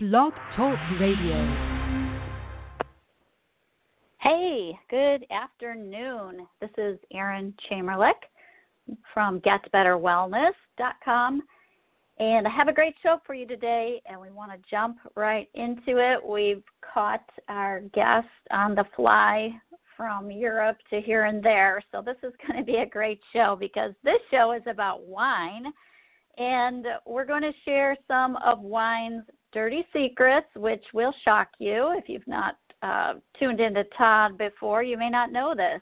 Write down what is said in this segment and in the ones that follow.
Blog Talk Radio. Hey, good afternoon. This is Erin Chamerlik from GetBetterWellness.com. And I have a great show for you today, and we want to jump right into it. We've caught our guest on the fly from Europe to here and there. So, this is going to be a great show because this show is about wine. And we're going to share some of wine's dirty secrets, which will shock you if you've not uh, tuned into Todd before. You may not know this.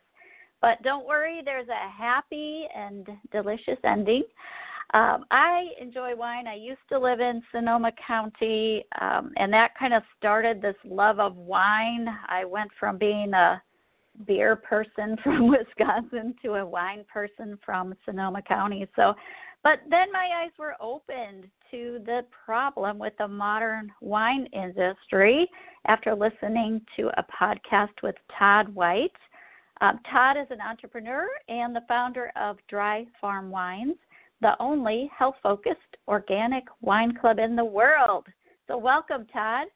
But don't worry, there's a happy and delicious ending. Um, I enjoy wine. I used to live in Sonoma County, um, and that kind of started this love of wine. I went from being a beer person from Wisconsin to a wine person from Sonoma County. So, but then my eyes were opened to the problem with the modern wine industry after listening to a podcast with Todd White. Um, Todd is an entrepreneur and the founder of Dry Farm Wines, the only health focused organic wine club in the world. So, welcome, Todd.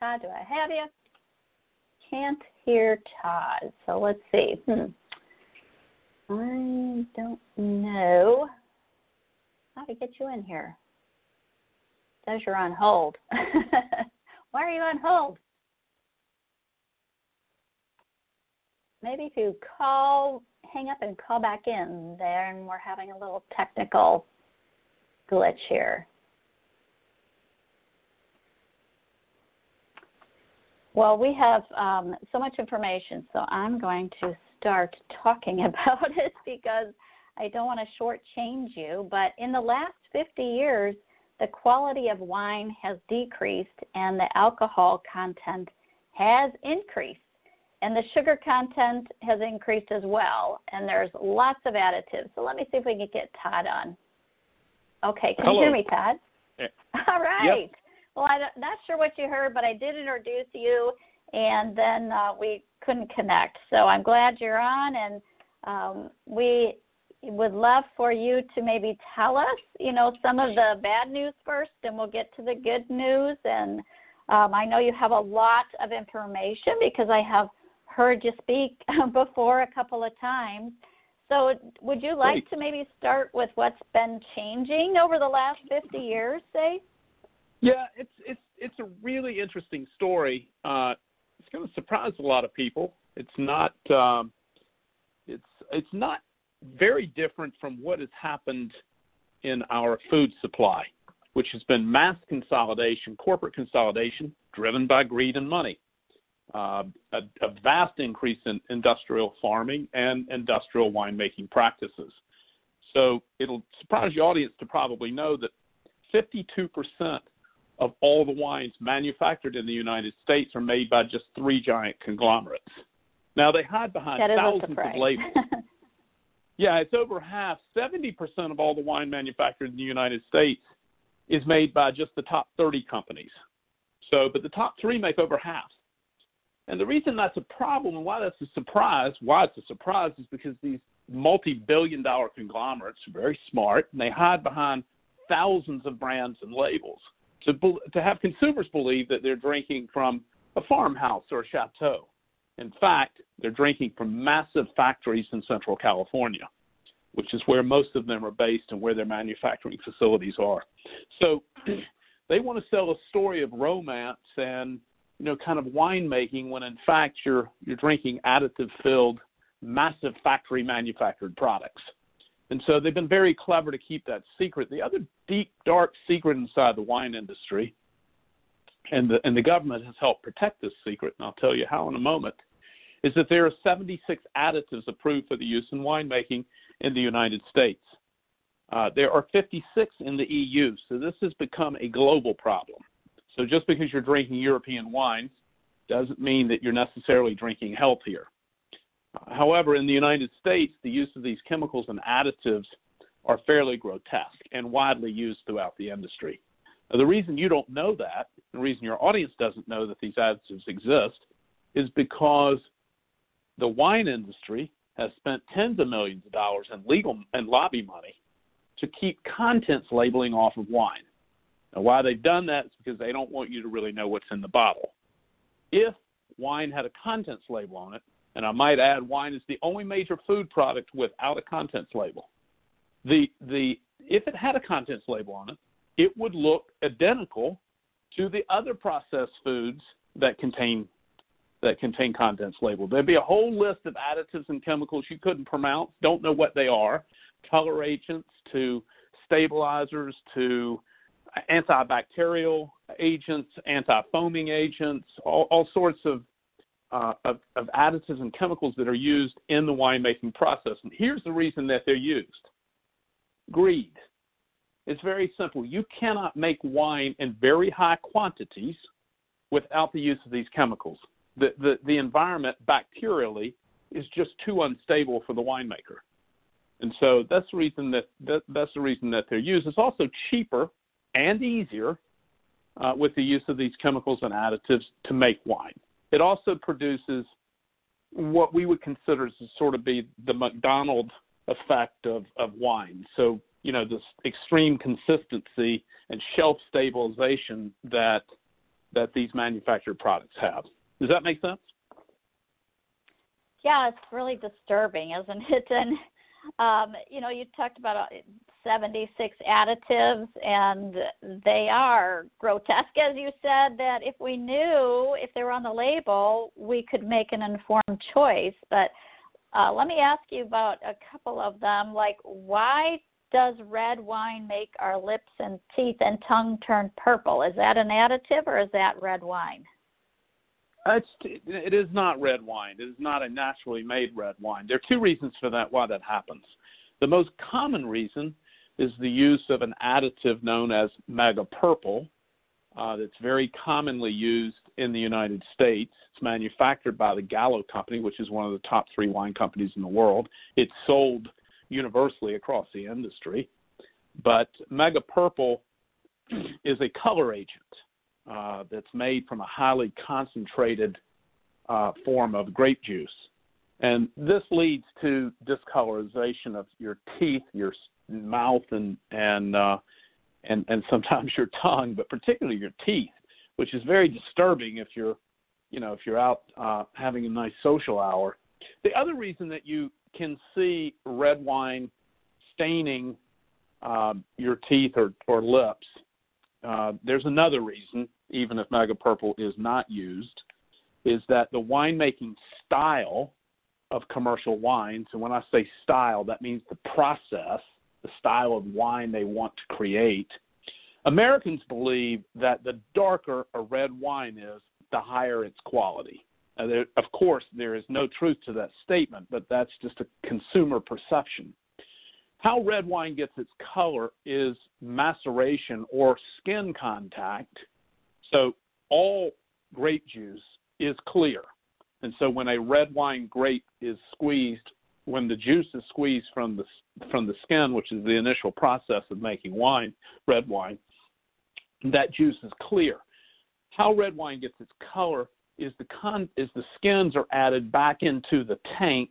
Todd, do I have you? Can't hear Todd. So let's see. Hmm. I don't know how to get you in here. Says you're on hold. Why are you on hold? Maybe if you call, hang up and call back in there, and we're having a little technical glitch here. Well, we have um, so much information, so I'm going to start talking about it because I don't want to shortchange you. But in the last 50 years, the quality of wine has decreased and the alcohol content has increased. And the sugar content has increased as well. And there's lots of additives. So let me see if we can get Todd on. Okay, can Hello. you hear me, Todd? Yeah. All right. Yep. Well, I'm not sure what you heard, but I did introduce you, and then uh, we couldn't connect. So I'm glad you're on, and um, we would love for you to maybe tell us, you know, some of the bad news first, and we'll get to the good news. And um, I know you have a lot of information because I have heard you speak before a couple of times. So, would you like Great. to maybe start with what's been changing over the last 50 years, say? Yeah, it's it's it's a really interesting story. Uh, it's going to surprise a lot of people. It's not um, it's it's not very different from what has happened in our food supply, which has been mass consolidation, corporate consolidation, driven by greed and money. Uh, a, a vast increase in industrial farming and industrial winemaking practices. So it'll surprise your audience to probably know that 52 percent of all the wines manufactured in the United States are made by just three giant conglomerates. Now they hide behind That is a thousands of labels. yeah, it's over half. Seventy percent of all the wine manufactured in the United States is made by just the top thirty companies. So, but the top three make over half. And the reason that's a problem and why that's a surprise, why it's a surprise, is because these multi-billion dollar conglomerates are very smart and they hide behind thousands of brands and labels to to have consumers believe that they're drinking from a farmhouse or a chateau. In fact, they're drinking from massive factories in Central California, which is where most of them are based and where their manufacturing facilities are. So they want to sell a story of romance and you know kind of winemaking when in fact you're you're drinking additive filled massive factory manufactured products. And so they've been very clever to keep that secret. The other deep, dark secret inside the wine industry, and the, and the government has helped protect this secret, and I'll tell you how in a moment, is that there are 76 additives approved for the use in winemaking in the United States. Uh, there are 56 in the EU, so this has become a global problem. So just because you're drinking European wines doesn't mean that you're necessarily drinking healthier. However, in the United States, the use of these chemicals and additives are fairly grotesque and widely used throughout the industry. Now, the reason you don't know that, the reason your audience doesn't know that these additives exist, is because the wine industry has spent tens of millions of dollars in legal and lobby money to keep contents labeling off of wine. Now, why they've done that is because they don't want you to really know what's in the bottle. If wine had a contents label on it, and I might add, wine is the only major food product without a contents label. The the if it had a contents label on it, it would look identical to the other processed foods that contain that contain contents labeled. There'd be a whole list of additives and chemicals you couldn't pronounce, don't know what they are, color agents to stabilizers to antibacterial agents, anti-foaming agents, all, all sorts of, uh, of, of additives and chemicals that are used in the winemaking process. And here's the reason that they're used: greed. It's very simple. You cannot make wine in very high quantities without the use of these chemicals. The, the, the environment bacterially is just too unstable for the winemaker. And so that's the reason that, that that's the reason that they're used. It's also cheaper and easier uh, with the use of these chemicals and additives to make wine. It also produces what we would consider to sort of be the McDonald effect of, of wine. So, you know, this extreme consistency and shelf stabilization that that these manufactured products have. Does that make sense? Yeah, it's really disturbing, isn't it? And um, you know, you talked about uh, 76 additives, and they are grotesque, as you said. That if we knew if they were on the label, we could make an informed choice. But uh, let me ask you about a couple of them. Like, why does red wine make our lips and teeth and tongue turn purple? Is that an additive or is that red wine? It's, it is not red wine. It is not a naturally made red wine. There are two reasons for that why that happens. The most common reason is the use of an additive known as mega purple uh, that's very commonly used in the United States. It's manufactured by the Gallo Company, which is one of the top three wine companies in the world. It's sold universally across the industry. But mega purple is a color agent uh, that's made from a highly concentrated uh, form of grape juice. And this leads to discolorization of your teeth, your mouth, and and uh, and and sometimes your tongue, but particularly your teeth, which is very disturbing if you're, you know, if you're out uh, having a nice social hour. The other reason that you can see red wine staining uh, your teeth or, or lips, uh, there's another reason, even if Mega Purple is not used, is that the winemaking style of commercial wines, and when I say style, that means the process, the style of wine they want to create. Americans believe that the darker a red wine is, the higher its quality. Uh, there, of course, there is no truth to that statement, but that's just a consumer perception. How red wine gets its color is maceration or skin contact. So all grape juice is clear. And so when a red wine grape is squeezed, when the juice is squeezed from the from the skin, which is the initial process of making wine, red wine, that juice is clear. How red wine gets its color is the con is the skins are added back into the tank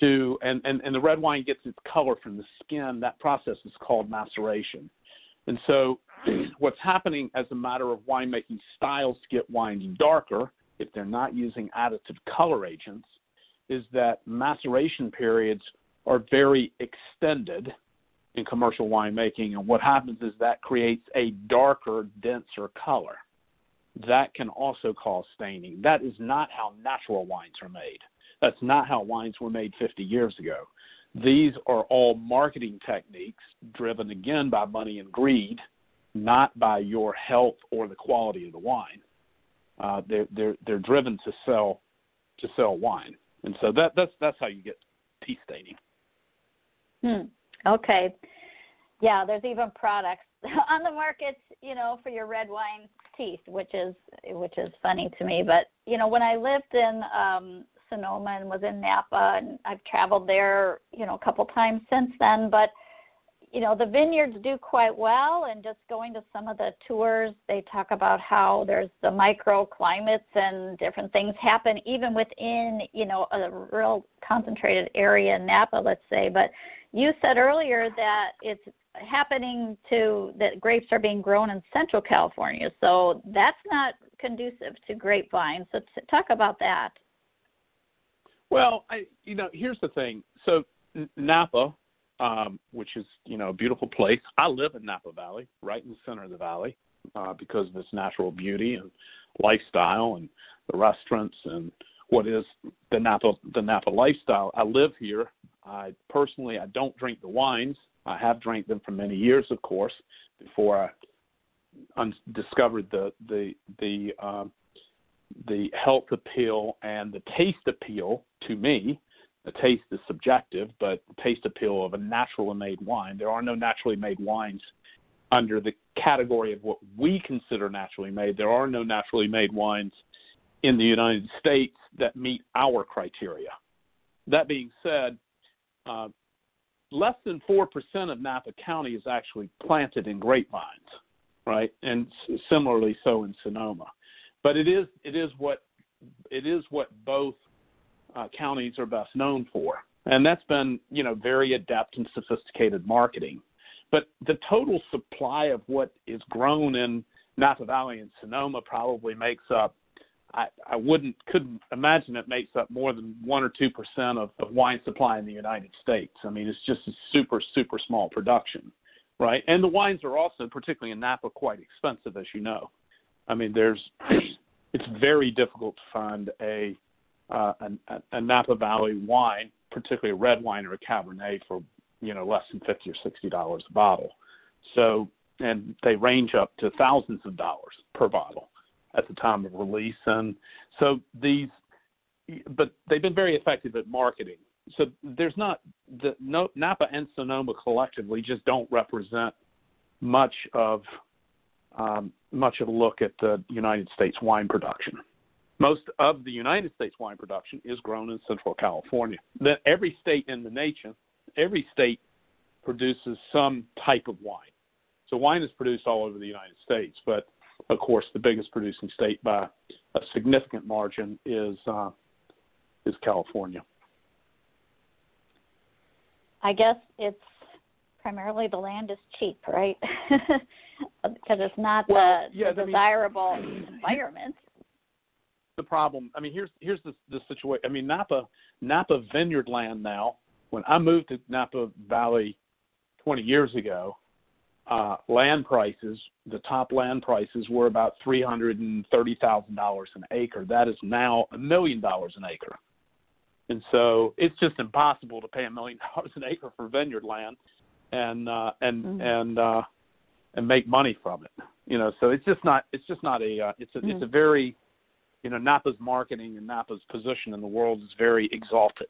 to and, and, and the red wine gets its color from the skin. That process is called maceration. And so what's happening as a matter of winemaking styles to get wine darker if they're not using additive color agents, is that maceration periods are very extended in commercial winemaking. And what happens is that creates a darker, denser color. That can also cause staining. That is not how natural wines are made. That's not how wines were made 50 years ago. These are all marketing techniques driven again by money and greed, not by your health or the quality of the wine. Uh, they're they're they're driven to sell to sell wine, and so that that's that's how you get teeth staining. Hmm. Okay. Yeah, there's even products on the market, you know, for your red wine teeth, which is which is funny to me. But you know, when I lived in um, Sonoma and was in Napa, and I've traveled there, you know, a couple times since then. But you know the vineyards do quite well and just going to some of the tours they talk about how there's the microclimates and different things happen even within you know a real concentrated area in napa let's say. But you said earlier that it's happening to that grapes are being grown in central california so that's not conducive to grapevines. So t- talk about that. Well i you know here's the thing. So napa um, which is you know a beautiful place. I live in Napa Valley, right in the center of the valley, uh, because of its natural beauty and lifestyle and the restaurants and what is the Napa the Napa lifestyle. I live here. I personally I don't drink the wines. I have drank them for many years, of course, before I un- discovered the the the um, the health appeal and the taste appeal to me the taste is subjective, but the taste appeal of a naturally made wine. There are no naturally made wines under the category of what we consider naturally made. There are no naturally made wines in the United States that meet our criteria. That being said, uh, less than 4% of Napa County is actually planted in grapevines, right? And similarly so in Sonoma. But it is it is what it is what both uh, counties are best known for. And that's been, you know, very adept and sophisticated marketing. But the total supply of what is grown in Napa Valley and Sonoma probably makes up. I, I wouldn't couldn't imagine it makes up more than one or two percent of, of wine supply in the United States. I mean, it's just a super super small production, right? And the wines are also, particularly in Napa, quite expensive, as you know. I mean, there's it's very difficult to find a uh, a, a Napa Valley wine, particularly a red wine or a Cabernet, for you know less than fifty or sixty dollars a bottle. So, and they range up to thousands of dollars per bottle at the time of release. And so these, but they've been very effective at marketing. So there's not the no, Napa and Sonoma collectively just don't represent much of um, much of a look at the United States wine production. Most of the United States wine production is grown in Central California. Then every state in the nation, every state produces some type of wine. So wine is produced all over the United States, but of course the biggest producing state by a significant margin is uh, is California. I guess it's primarily the land is cheap, right? because it's not well, the, yeah, the desirable mean, environment the problem. I mean, here's here's the the situation. I mean, Napa Napa vineyard land now. When I moved to Napa Valley 20 years ago, uh, land prices, the top land prices were about three hundred and thirty thousand dollars an acre. That is now a million dollars an acre, and so it's just impossible to pay a million dollars an acre for vineyard land, and uh, and mm-hmm. and uh, and make money from it. You know, so it's just not it's just not a uh, it's a mm-hmm. it's a very you know, Napa's marketing and Napa's position in the world is very exalted,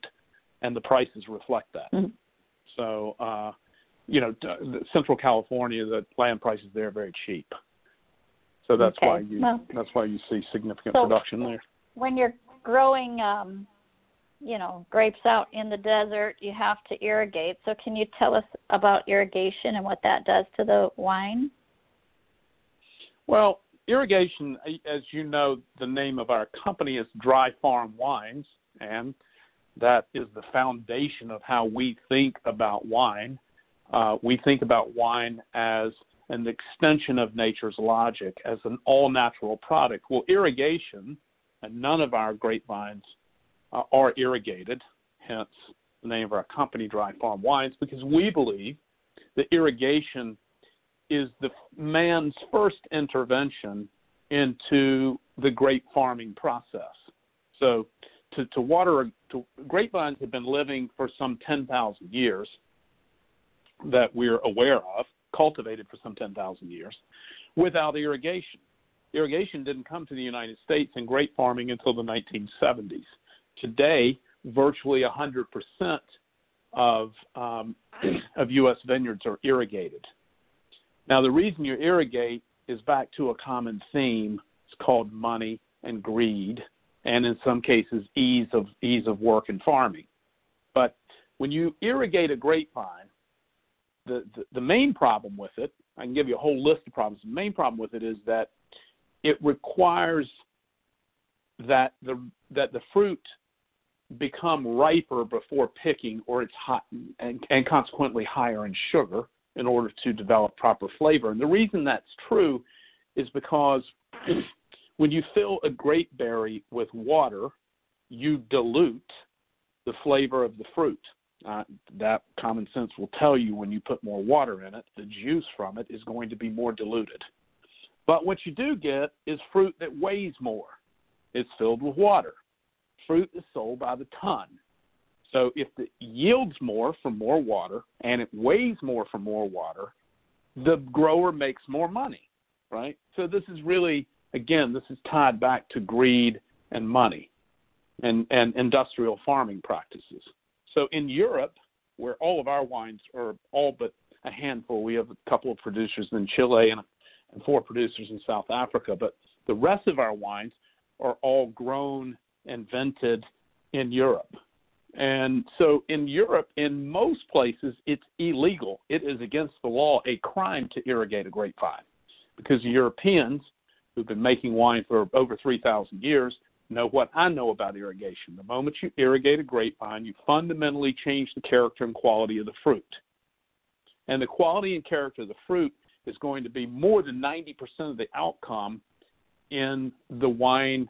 and the prices reflect that. Mm-hmm. So, uh, you know, Central California, the land prices there are very cheap. So that's okay. why you well, that's why you see significant so production there. When you're growing, um, you know, grapes out in the desert, you have to irrigate. So can you tell us about irrigation and what that does to the wine? Well, irrigation, as you know, the name of our company is Dry Farm Wines, and that is the foundation of how we think about wine. Uh, we think about wine as an extension of nature's logic, as an all natural product. Well, irrigation, and none of our grapevines uh, are irrigated, hence the name of our company, Dry Farm Wines, because we believe that irrigation is the man's first intervention into the grape farming process. So, to, to water to, grapevines have been living for some 10,000 years that we're aware of, cultivated for some 10,000 years, without irrigation. Irrigation didn't come to the United States in grape farming until the 1970s. Today, virtually 100% of um, of U.S. vineyards are irrigated. Now, the reason you irrigate is back to a common theme. It's called money and greed, and in some cases, ease of ease of work and farming. But when you irrigate a grapevine, the, the, the main problem with it, I can give you a whole list of problems. The main problem with it is that it requires that the that the fruit become riper before picking, or it's hot and, and consequently higher in sugar in order to develop proper flavor. And the reason that's true is because when you fill a grape berry with water, you dilute the flavor of the fruit. Uh, that common sense will tell you when you put more water in it, the juice from it is going to be more diluted. But what you do get is fruit that weighs more. It's filled with water. Fruit is sold by the ton. So if it yields more from more water and it weighs more from more water, the grower makes more money, right? So this is really, again, this is tied back to greed and money and, and industrial farming practices. So in Europe, where all of our wines are all but a handful, we have a couple of producers in Chile and, and four producers in South Africa, but the rest of our wines are all grown and vented in Europe. And so in Europe, in most places, it's illegal. It is against the law, a crime to irrigate a grapevine because the Europeans who've been making wine for over 3,000 years know what I know about irrigation. The moment you irrigate a grapevine, you fundamentally change the character and quality of the fruit. And the quality and character of the fruit is going to be more than 90% of the outcome in the wine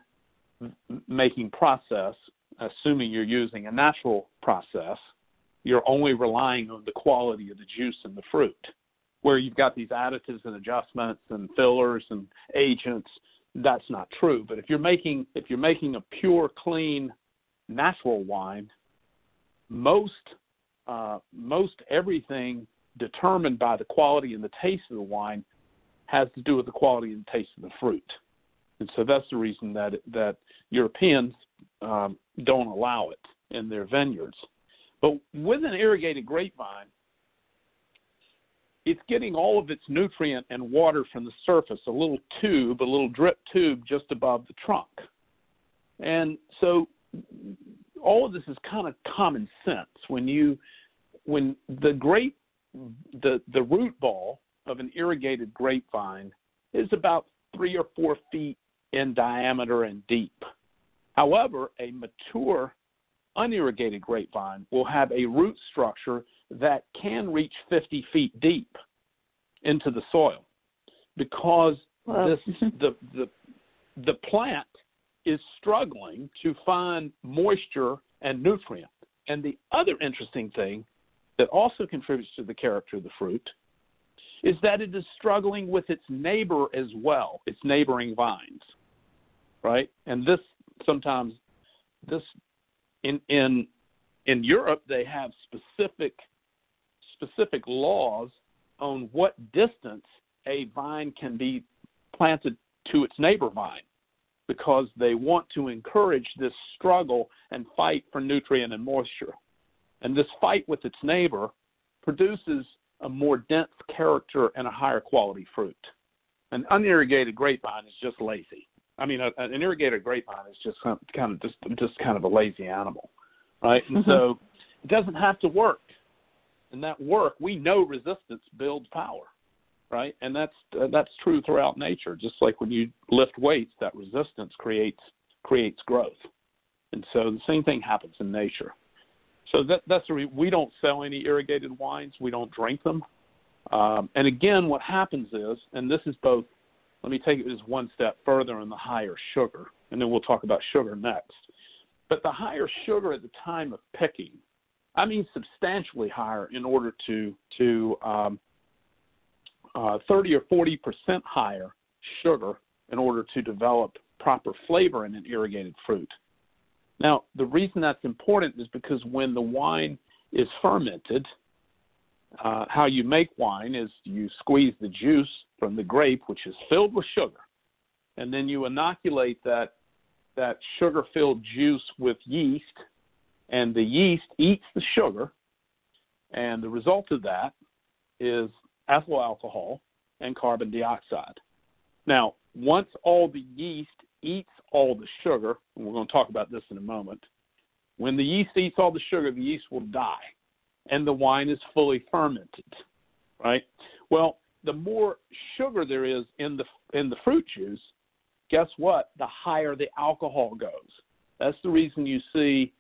making process, assuming you're using a natural process. You're only relying on the quality of the juice and the fruit. Where you've got these additives and adjustments and fillers and agents that's not true. But if you're making if you're making a pure, clean, natural wine, most uh, most everything determined by the quality and the taste of the wine has to do with the quality and taste of the fruit. And so that's the reason that that Europeans um, don't allow it in their vineyards. But with an irrigated grapevine, it's getting all of its nutrient and water from the surface, a little tube, a little drip tube just above the trunk. And so all of this is kind of common sense when you when the grape the the root ball of an irrigated grapevine is about three or four feet in diameter and deep. However, a mature unirrigated grapevine will have a root structure that can reach 50 feet deep into the soil because this the the the plant is struggling to find moisture and nutrient. And the other interesting thing that also contributes to the character of the fruit is that it is struggling with its neighbor as well, its neighboring vines. Right? And this sometimes this in in in Europe they have specific specific laws on what distance a vine can be planted to its neighbor vine because they want to encourage this struggle and fight for nutrient and moisture. And this fight with its neighbor produces a more dense character and a higher quality fruit. An unirrigated grapevine is just lazy. I mean, a, an irrigated grapevine is just kind of just just kind of a lazy animal, right? And mm-hmm. so it doesn't have to work and that work, we know resistance builds power, right? And that's uh, that's true throughout nature. Just like when you lift weights, that resistance creates creates growth, and so the same thing happens in nature. So that that's the re- we don't sell any irrigated wines. We don't drink them. Um, and again, what happens is, and this is both. Let me take it just one step further in the higher sugar, and then we'll talk about sugar next. But the higher sugar at the time of picking I mean substantially higher in order to to um, uh, 30 or 40 percent higher sugar in order to develop proper flavor in an irrigated fruit. Now, the reason that's important is because when the wine is fermented, uh, how you make wine is you squeeze the juice from the grape, which is filled with sugar, and then you inoculate that that sugar-filled juice with yeast and the yeast eats the sugar, and the result of that is ethyl alcohol and carbon dioxide. Now, once all the yeast eats all the sugar, and we're going to talk about this in a moment, when the yeast eats all the sugar, the yeast will die, and the wine is fully fermented. right? Well, the more sugar there is in the in the fruit juice, guess what? The higher the alcohol goes. That's the reason you see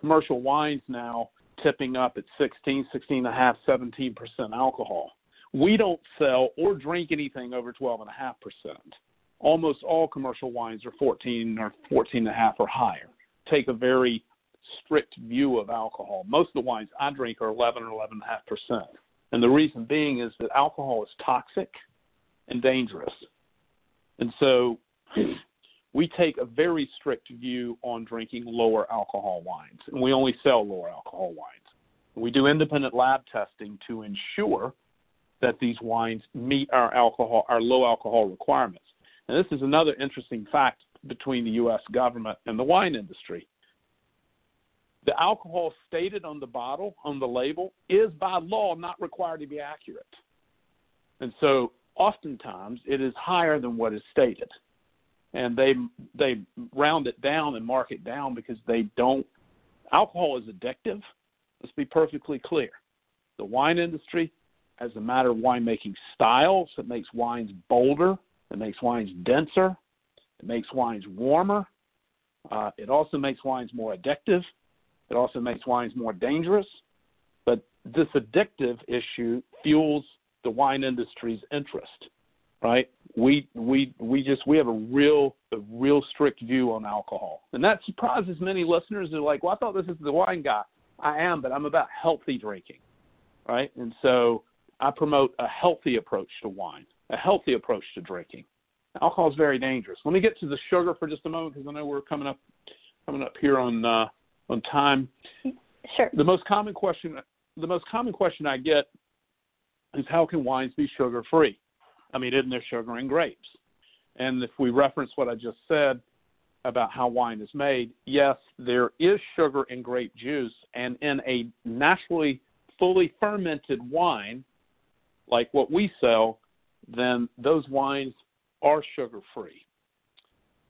commercial wines now tipping up at 16, 16 and a half, 17% alcohol. We don't sell or drink anything over 12.5%. Almost all commercial wines are 14 or 14 and a half or higher. Take a very strict view of alcohol. Most of the wines I drink are 11 or 11.5%. And the reason being is that alcohol is toxic and dangerous. And so we take a very strict view on drinking lower alcohol wines, and we only sell lower alcohol wines. We do independent lab testing to ensure that these wines meet our alcohol, our low alcohol requirements. And this is another interesting fact between the U.S. government and the wine industry. The alcohol stated on the bottle, on the label, is by law not required to be accurate. And so oftentimes it is higher than what is stated. And they they round it down and mark it down because they don't alcohol is addictive. Let's be perfectly clear. The wine industry, as a matter of winemaking styles, it makes wines bolder, it makes wines denser, it makes wines warmer. Uh, it also makes wines more addictive. It also makes wines more dangerous. But this addictive issue fuels the wine industry's interest, right? We we we just we have a real a real strict view on alcohol, and that surprises many listeners. They're like, "Well, I thought this is the wine guy." I am, but I'm about healthy drinking, right? And so I promote a healthy approach to wine, a healthy approach to drinking. Alcohol is very dangerous. Let me get to the sugar for just a moment because I know we're coming up coming up here on uh, on time. Sure. The most common question the most common question I get is how can wines be sugar free? I mean, isn't there sugar in grapes? And if we reference what I just said about how wine is made, yes, there is sugar in grape juice, and in a naturally fully fermented wine, like what we sell, then those wines are sugar free.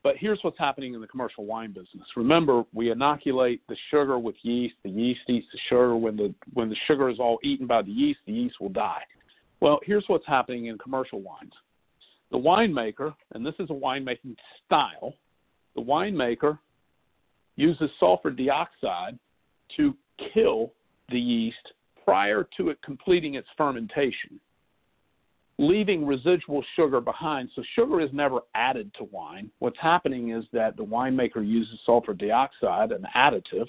But here's what's happening in the commercial wine business. Remember, we inoculate the sugar with yeast. The yeast eats the sugar. When the when the sugar is all eaten by the yeast, the yeast will die. Well, here's what's happening in commercial wines. The winemaker, and this is a winemaking style, the winemaker uses sulfur dioxide to kill the yeast prior to it completing its fermentation leaving residual sugar behind. So sugar is never added to wine. What's happening is that the winemaker uses sulfur dioxide, an additive,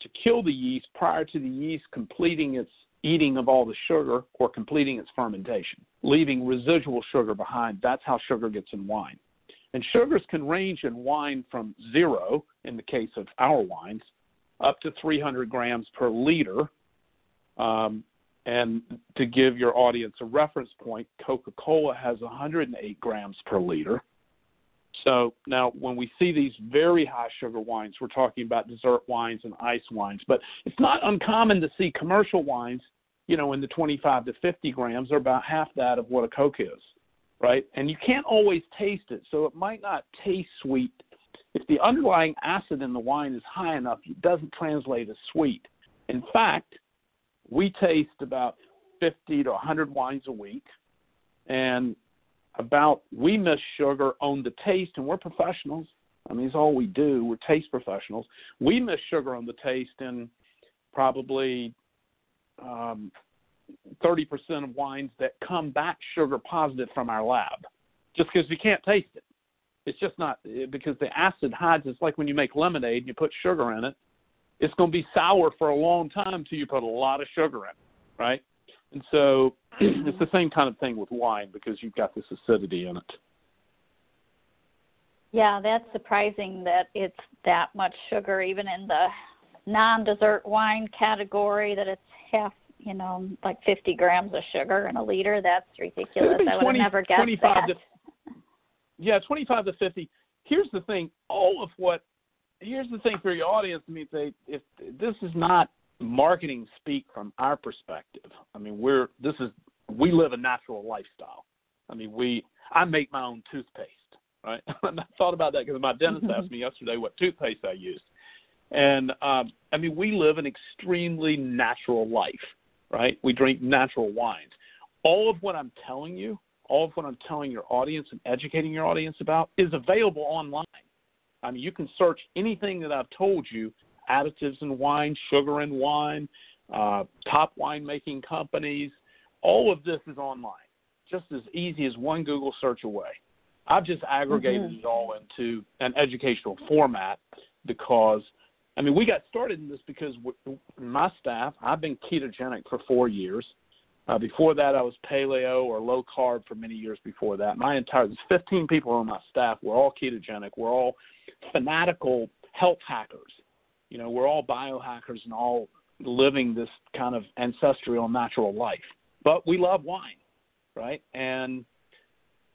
to kill the yeast prior to the yeast completing its eating of all the sugar or completing its fermentation, leaving residual sugar behind. That's how sugar gets in wine. And sugars can range in wine from zero, in the case of our wines, up to 300 grams per liter. Um, and to give your audience a reference point, Coca Cola has 108 grams per liter. So now, when we see these very high sugar wines, we're talking about dessert wines and ice wines. But it's not uncommon to see commercial wines, you know, in the 25 to 50 grams, are about half that of what a Coke is, right? And you can't always taste it, so it might not taste sweet. If the underlying acid in the wine is high enough, it doesn't translate as sweet. In fact, we taste about 50 to 100 wines a week, and about we miss sugar on the taste, and we're professionals. I mean, it's all we do. We're taste professionals. We miss sugar on the taste in probably um, 30% of wines that come back sugar positive from our lab, just because we can't taste it. It's just not because the acid hides. It's like when you make lemonade and you put sugar in it it's going to be sour for a long time until you put a lot of sugar in it, right? And so it's the same kind of thing with wine because you've got this acidity in it. Yeah, that's surprising that it's that much sugar, even in the non-dessert wine category. That it's half, you know, like 50 grams of sugar in a liter. That's ridiculous. I would have never guessed 25 that. To, yeah, 25 to 50. Here's the thing: all of what here's the thing for your audience. I mean, they, if this is not marketing speak from our perspective. I mean, we're this is we live a natural lifestyle. I mean, we I make my own toothpaste, right? I thought about that because my dentist asked me yesterday what toothpaste I used, and um, I mean, we live an extremely natural life, right? We drink natural wines. all of what I'm telling you, all of what I'm telling your audience and educating your audience about is available online. I mean, you can search anything that I've told you additives in wine, sugar in wine, uh, top winemaking companies. All of this is online, just as easy as one Google search away. I've just aggregated mm-hmm. it all into an educational format because, I mean, we got started in this because my staff, I've been ketogenic for four years. Uh, before that, I was paleo or low carb for many years before that. My entire, there's 15 people on my staff. We're all ketogenic. We're all fanatical health hackers. You know, we're all biohackers and all living this kind of ancestral natural life. But we love wine, right? And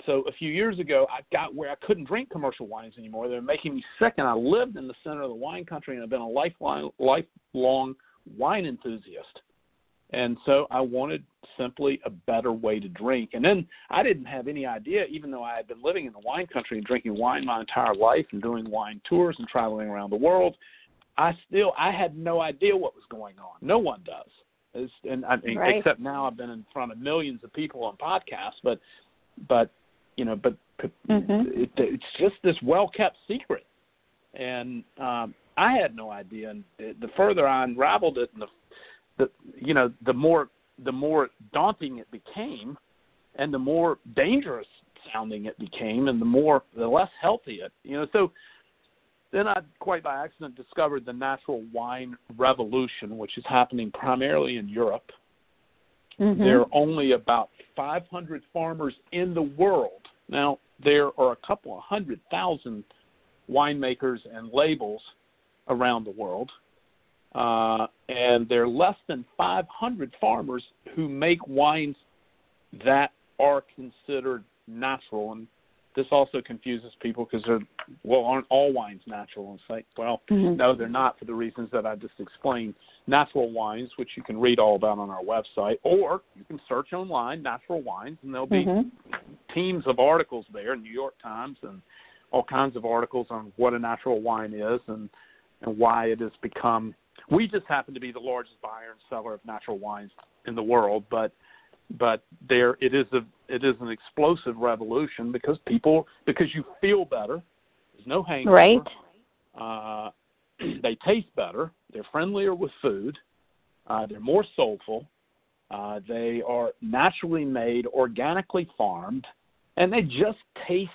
so a few years ago, I got where I couldn't drink commercial wines anymore. They were making me sick, and I lived in the center of the wine country, and I've been a lifelong, lifelong wine enthusiast. And so I wanted simply a better way to drink. And then I didn't have any idea, even though I had been living in the wine country and drinking wine my entire life and doing wine tours and traveling around the world, I still I had no idea what was going on. No one does. It's, and I mean, right. except now I've been in front of millions of people on podcasts, but but you know, but mm-hmm. it, it's just this well kept secret, and um, I had no idea. And the further I unraveled it, and the, the you know, the more the more daunting it became, and the more dangerous sounding it became, and the more the less healthy it. You know, so then I quite by accident discovered the natural wine revolution, which is happening primarily in Europe. Mm-hmm. There are only about 500 farmers in the world. Now, there are a couple of hundred thousand winemakers and labels around the world. Uh, and there are less than 500 farmers who make wines that are considered natural. And this also confuses people because they're well, aren't all wines natural? And say, well, mm-hmm. no, they're not for the reasons that I just explained. Natural wines, which you can read all about on our website, or you can search online natural wines, and there'll be mm-hmm. teams of articles there, New York Times, and all kinds of articles on what a natural wine is and and why it has become. We just happen to be the largest buyer and seller of natural wines in the world, but but there it is a it is an explosive revolution because people because you feel better. There's no hangover. Right. Uh, they taste better. They're friendlier with food. Uh, they're more soulful. Uh, they are naturally made, organically farmed, and they just taste.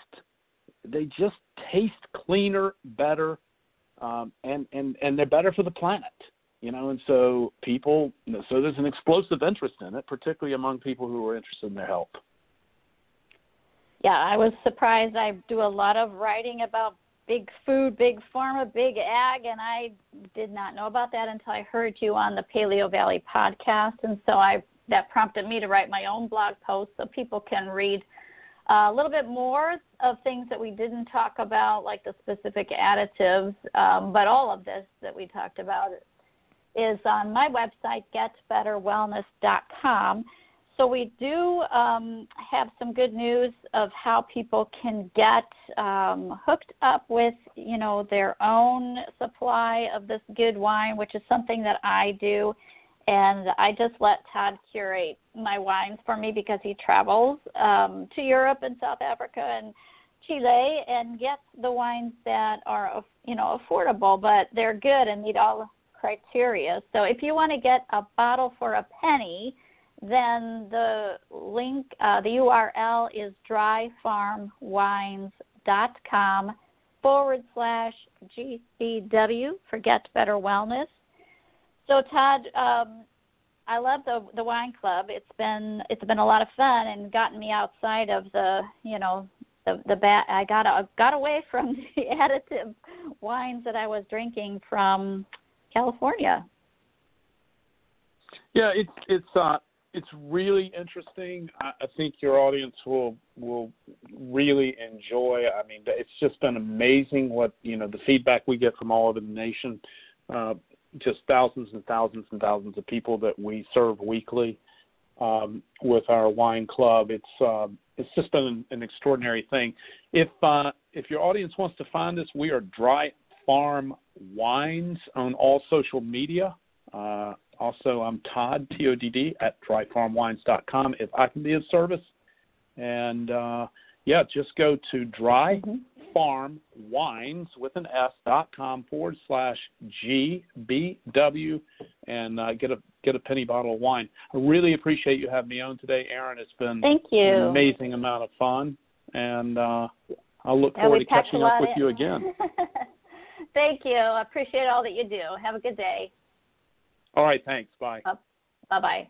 They just taste cleaner, better, um, and and and they're better for the planet you know, and so people, so there's an explosive interest in it, particularly among people who are interested in their health. Yeah, I was surprised. I do a lot of writing about big food, big pharma, big ag, and I did not know about that until I heard you on the Paleo Valley podcast, and so I that prompted me to write my own blog post so people can read a little bit more of things that we didn't talk about, like the specific additives, um, but all of this that we talked about is on my website, getbetterwellness.com. So we do um, have some good news of how people can get um, hooked up with, you know, their own supply of this good wine, which is something that I do. And I just let Todd curate my wines for me because he travels um, to Europe and South Africa and Chile and gets the wines that are, you know, affordable, but they're good and meet all criteria. So if you want to get a bottle for a penny, then the link, uh, the URL is dryfarmwines.com forward slash GBW for Get Better Wellness. So Todd, um, I love the the wine club. It's been it's been a lot of fun and gotten me outside of the you know the the bat. I got I got away from the additive wines that I was drinking from California. Yeah, it's it's uh, it's really interesting. I, I think your audience will will really enjoy. I mean, it's just been amazing what you know the feedback we get from all over the nation. Uh, just thousands and thousands and thousands of people that we serve weekly um, with our wine club. It's uh, it's just been an, an extraordinary thing. If uh, if your audience wants to find us, we are Dry Farm Wines on all social media. Uh, also, I'm Todd, T O D D, at dryfarmwines.com if I can be of service. And uh, yeah, just go to dryfarmwines with an S dot com forward slash GBW and uh, get a get a penny bottle of wine. I really appreciate you having me on today, Erin. It's been Thank you. an amazing amount of fun, and uh, I'll look forward to catching up with in. you again. Thank you. I appreciate all that you do. Have a good day. All right, thanks. Bye. Bye bye.